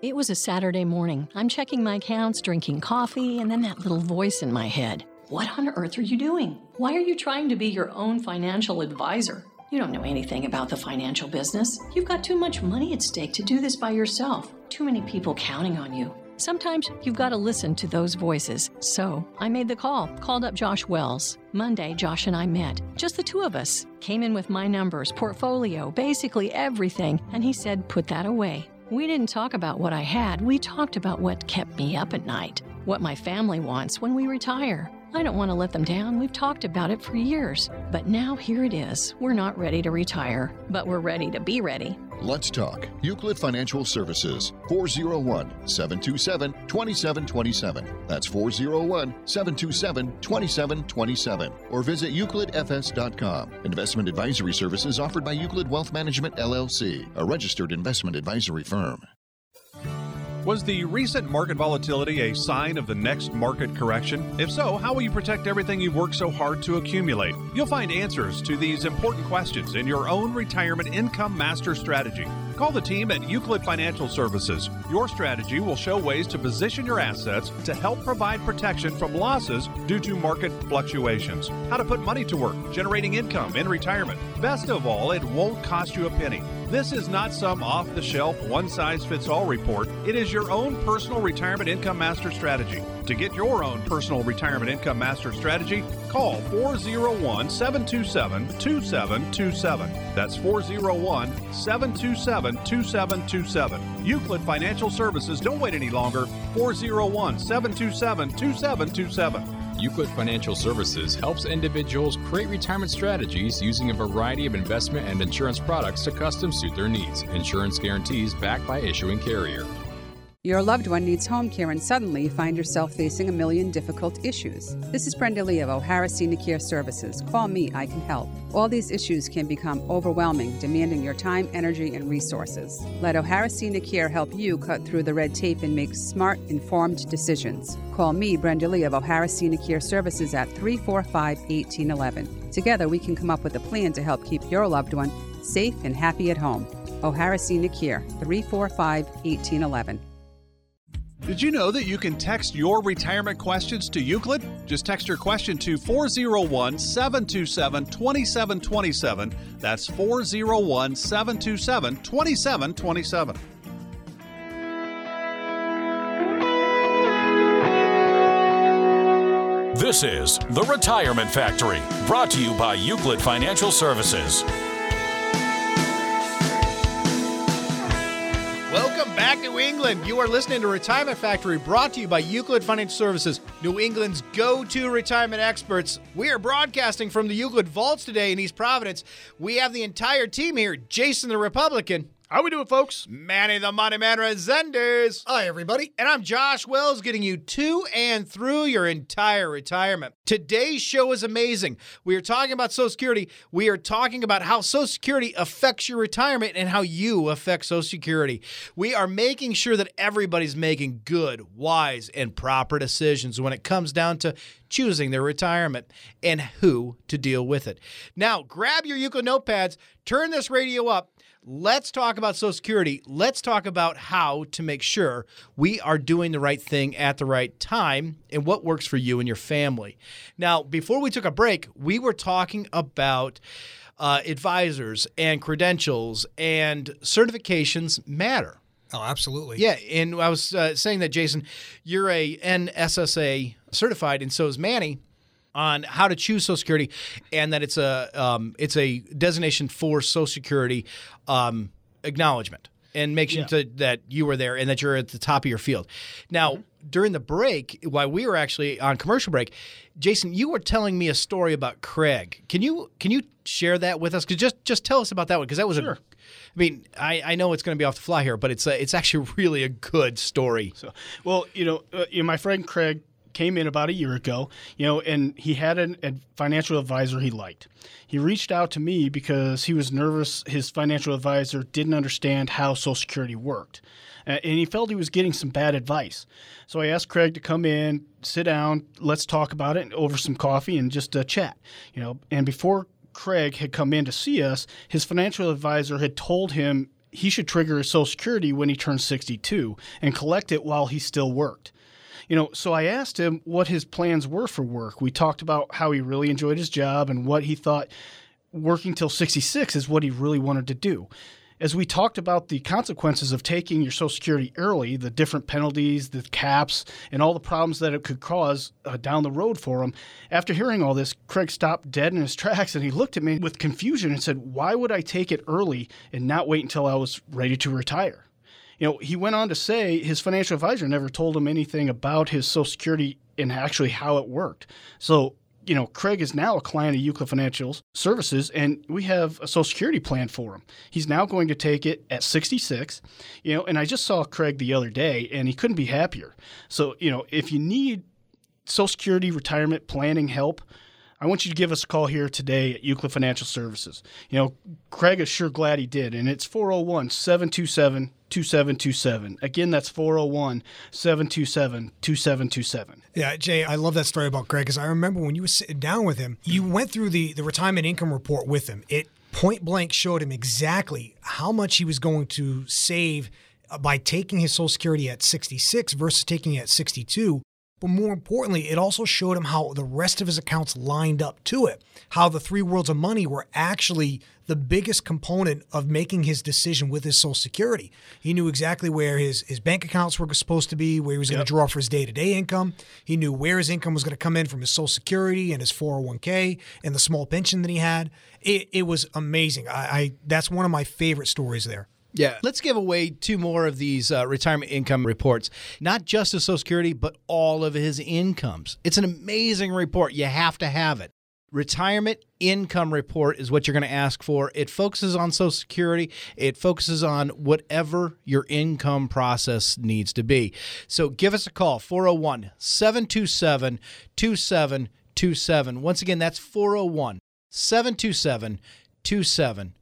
It was a Saturday morning. I'm checking my accounts, drinking coffee, and then that little voice in my head. What on earth are you doing? Why are you trying to be your own financial advisor? You don't know anything about the financial business. You've got too much money at stake to do this by yourself. Too many people counting on you. Sometimes you've got to listen to those voices. So I made the call, called up Josh Wells. Monday, Josh and I met. Just the two of us. Came in with my numbers, portfolio, basically everything, and he said, put that away. We didn't talk about what I had, we talked about what kept me up at night, what my family wants when we retire. I don't want to let them down. We've talked about it for years. But now here it is. We're not ready to retire, but we're ready to be ready. Let's talk. Euclid Financial Services, 401 727 2727. That's 401 727 2727. Or visit euclidfs.com. Investment advisory services offered by Euclid Wealth Management, LLC, a registered investment advisory firm. Was the recent market volatility a sign of the next market correction? If so, how will you protect everything you've worked so hard to accumulate? You'll find answers to these important questions in your own retirement income master strategy. Call the team at Euclid Financial Services. Your strategy will show ways to position your assets to help provide protection from losses due to market fluctuations. How to put money to work, generating income in retirement. Best of all, it won't cost you a penny. This is not some off the shelf, one size fits all report. It is your own personal retirement income master strategy. To get your own personal retirement income master strategy, call 401 727 2727. That's 401 727 2727. Euclid Financial Services. Don't wait any longer. 401 727 2727. Euclid Financial Services helps individuals create retirement strategies using a variety of investment and insurance products to custom suit their needs. Insurance guarantees backed by issuing carrier. Your loved one needs home care and suddenly you find yourself facing a million difficult issues. This is Brenda Lee of O'Hara Senior Care Services. Call me, I can help. All these issues can become overwhelming, demanding your time, energy, and resources. Let O'Hara Senior Care help you cut through the red tape and make smart, informed decisions. Call me, Brenda Lee of O'Hara Senior Care Services at 345 1811. Together, we can come up with a plan to help keep your loved one safe and happy at home. O'Hara Senior Care, 345 1811. Did you know that you can text your retirement questions to Euclid? Just text your question to 401 727 2727. That's 401 727 2727. This is The Retirement Factory, brought to you by Euclid Financial Services. England. You are listening to Retirement Factory, brought to you by Euclid Financial Services, New England's go to retirement experts. We are broadcasting from the Euclid Vaults today in East Providence. We have the entire team here Jason the Republican. How we doing, folks? Manny the Money Man Resendiz. Hi, everybody. And I'm Josh Wells, getting you to and through your entire retirement. Today's show is amazing. We are talking about Social Security. We are talking about how Social Security affects your retirement and how you affect Social Security. We are making sure that everybody's making good, wise, and proper decisions when it comes down to choosing their retirement and who to deal with it. Now, grab your Euclid notepads, turn this radio up. Let's talk about Social Security. Let's talk about how to make sure we are doing the right thing at the right time and what works for you and your family. Now, before we took a break, we were talking about uh, advisors and credentials and certifications matter. Oh, absolutely. Yeah, and I was uh, saying that Jason, you're a NSSA certified, and so is Manny on how to choose Social Security, and that it's a um, it's a designation for Social Security um, acknowledgement, and make sure Yeah. to, that you were there and that you're at the top of your field. Now, Mm-hmm. during the break, while we were actually on commercial break, Jason, you were telling me a story about Craig. Can you can you share that with us? Cause just just tell us about that one because that was a. Sure. I mean, I, I know it's going to be off the fly here, but it's a, it's actually really a good story. So, well, you know, uh, you know, my friend Craig came in about a year ago, you know, and he had a financial advisor he liked. He reached out to me because he was nervous his financial advisor didn't understand how Social Security worked. And he felt he was getting some bad advice. So I asked Craig to come in, sit down, let's talk about it over some coffee and just uh, chat. You know, and before Craig had come in to see us, his financial advisor had told him he should trigger his Social Security when he turned 62 and collect it while he still worked. You know, so I asked him what his plans were for work. We talked about how he really enjoyed his job and what he thought working till 66 is what he really wanted to do. As we talked about the consequences of taking your Social Security early, the different penalties, the caps, and all the problems that it could cause uh, down the road for him, after hearing all this, Craig stopped dead in his tracks and he looked at me with confusion and said, Why would I take it early and not wait until I was ready to retire? You know, he went on to say his financial advisor never told him anything about his Social Security and actually how it worked. So, you know, Craig is now a client of Euclid Financial Services, and we have a Social Security plan for him. He's now going to take it at 66. You know, and I just saw Craig the other day, and he couldn't be happier. So, you know, if you need Social Security retirement planning help, I want you to give us a call here today at Euclid Financial Services. You know, Craig is sure glad he did, and it's 401 727 2727. Again, that's 401 727 2727. Yeah, Jay, I love that story about Greg because I remember when you were sitting down with him, you went through the, the retirement income report with him. It point blank showed him exactly how much he was going to save uh, by taking his Social Security at 66 versus taking it at 62. But more importantly, it also showed him how the rest of his accounts lined up to it, how the three worlds of money were actually the biggest component of making his decision with his Social Security. He knew exactly where his, his bank accounts were supposed to be, where he was going to draw for his day to day income. He knew where his income was going to come in from his Social Security and his 401k and the small pension that he had. It, it was amazing. I, I That's one of my favorite stories there. Yeah. Let's give away two more of these uh, retirement income reports. Not just his Social Security, but all of his incomes. It's an amazing report. You have to have it. Retirement income report is what you're going to ask for. It focuses on Social Security, it focuses on whatever your income process needs to be. So give us a call 401 727 2727. Once again, that's 401 727 2727.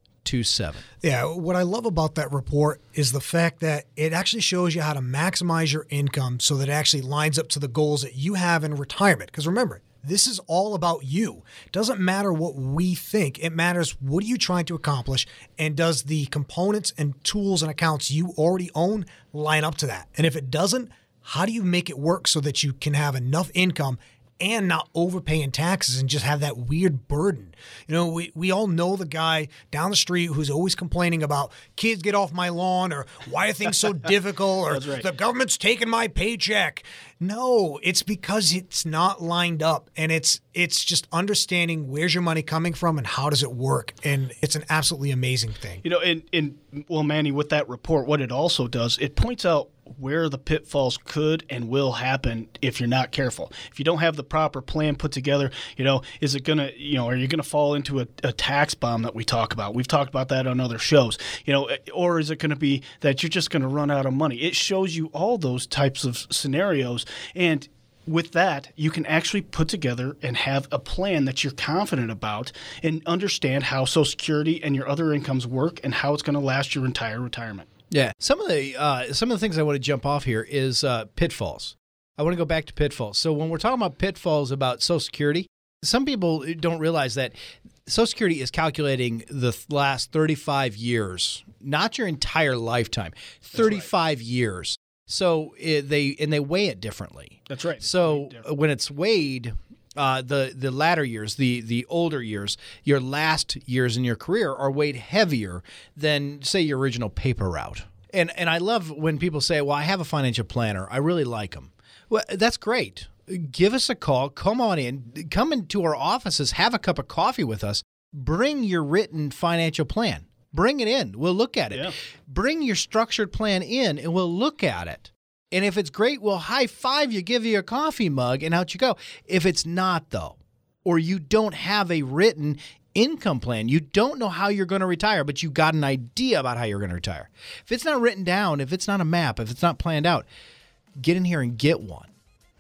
Yeah, what I love about that report is the fact that it actually shows you how to maximize your income so that it actually lines up to the goals that you have in retirement. Because remember, this is all about you. It doesn't matter what we think. It matters what are you trying to accomplish and does the components and tools and accounts you already own line up to that? And if it doesn't, how do you make it work so that you can have enough income and not overpaying taxes and just have that weird burden. You know, we, we all know the guy down the street who's always complaining about kids get off my lawn or why are things so difficult or right. the government's taking my paycheck. No, it's because it's not lined up and it's it's just understanding where's your money coming from and how does it work. And it's an absolutely amazing thing. You know, and, and well, Manny, with that report, what it also does, it points out where the pitfalls could and will happen if you're not careful. If you don't have the proper plan put together, you know, is it going to, you know, are you going to fall into a, a, tax bomb that we talk about? We've talked about that on other shows, you know, or is it going to be that you're just going to run out of money? It shows you all those types of scenarios. And with that, you can actually put together and have a plan that you're confident about and understand how Social Security and your other incomes work and how it's going to last your entire retirement. Yeah, some of the uh, some of the things I want to jump off here is uh, pitfalls. I want to go back to pitfalls. So when we're talking about pitfalls about Social Security, some people don't realize that Social Security is calculating the last 35 years, not your entire lifetime. 35 right. years. So it, they and they weigh it differently. That's right. So when it's weighed, uh, the the latter years, the the older years, your last years in your career are weighed heavier than say your original paper route. And and I love when people say, "Well, I have a financial planner. I really like them." Well, that's great. Give us a call. Come on in. Come into our offices. Have a cup of coffee with us. Bring your written financial plan. Bring it in. We'll look at it. Yeah. Bring your structured plan in, and we'll look at it. And if it's great, we'll high five you, give you a coffee mug, and out you go. If it's not, though, or you don't have a written income plan, you don't know how you're going to retire, but you got an idea about how you're going to retire. If it's not written down, if it's not a map, if it's not planned out, get in here and get one.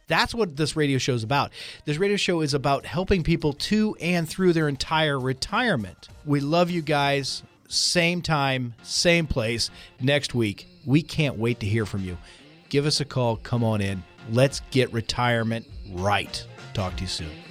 That's what this radio show is about. This radio show is about helping people to and through their entire retirement. We love you guys. Same time, same place next week. We can't wait to hear from you give us a call. Come on in. Let's get retirement right. Talk to you soon.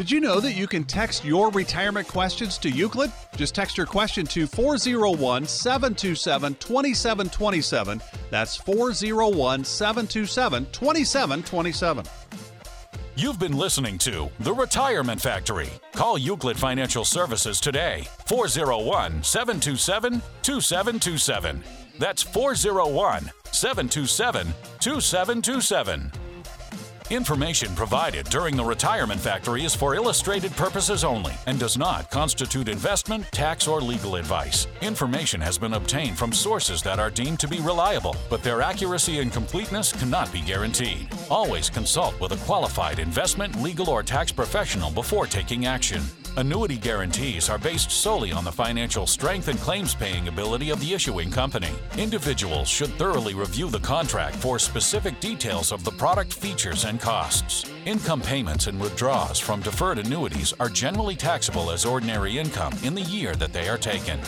Did you know that you can text your retirement questions to Euclid? Just text your question to 401 727 2727. That's 401 727 2727. You've been listening to The Retirement Factory. Call Euclid Financial Services today, 401 727 2727. That's 401 727 2727. Information provided during the Retirement Factory is for illustrated purposes only and does not constitute investment, tax, or legal advice. Information has been obtained from sources that are deemed to be reliable, but their accuracy and completeness cannot be guaranteed. Always consult with a qualified investment, legal, or tax professional before taking action. Annuity guarantees are based solely on the financial strength and claims paying ability of the issuing company. Individuals should thoroughly review the contract for specific details of the product features and costs. Income payments and withdrawals from deferred annuities are generally taxable as ordinary income in the year that they are taken.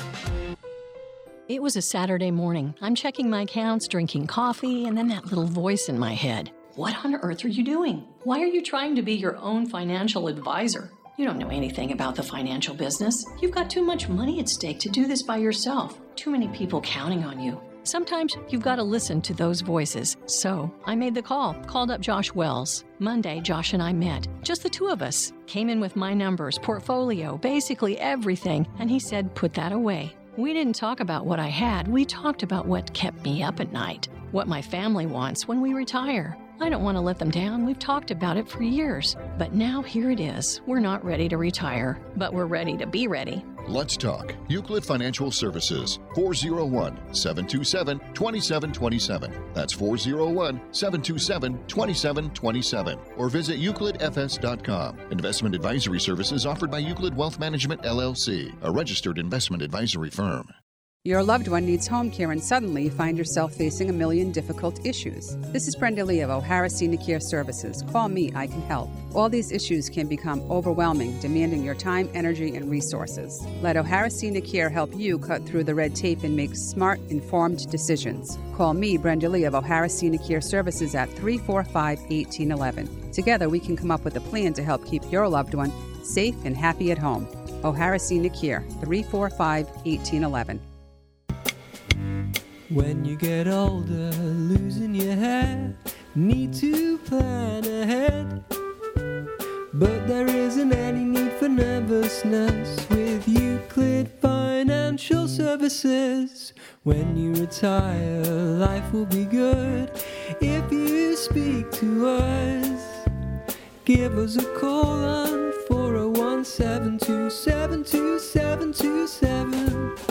It was a Saturday morning. I'm checking my accounts, drinking coffee, and then that little voice in my head. What on earth are you doing? Why are you trying to be your own financial advisor? You don't know anything about the financial business. You've got too much money at stake to do this by yourself. Too many people counting on you. Sometimes you've got to listen to those voices. So I made the call, called up Josh Wells. Monday, Josh and I met. Just the two of us. Came in with my numbers, portfolio, basically everything, and he said, put that away. We didn't talk about what I had, we talked about what kept me up at night, what my family wants when we retire. I don't want to let them down. We've talked about it for years. But now here it is. We're not ready to retire, but we're ready to be ready. Let's talk. Euclid Financial Services, 401 727 2727. That's 401 727 2727. Or visit euclidfs.com. Investment advisory services offered by Euclid Wealth Management, LLC, a registered investment advisory firm. Your loved one needs home care, and suddenly you find yourself facing a million difficult issues. This is Brenda Lee of O'Hara Senior Care Services. Call me, I can help. All these issues can become overwhelming, demanding your time, energy, and resources. Let O'Hara Senior Care help you cut through the red tape and make smart, informed decisions. Call me, Brenda Lee of O'Hara Senior Care Services at 345 1811. Together, we can come up with a plan to help keep your loved one safe and happy at home. O'Hara Senior Care, 345 1811. When you get older, losing your hair, need to plan ahead. But there isn't any need for nervousness with Euclid Financial Services. When you retire, life will be good if you speak to us. Give us a call on 401 727 2727.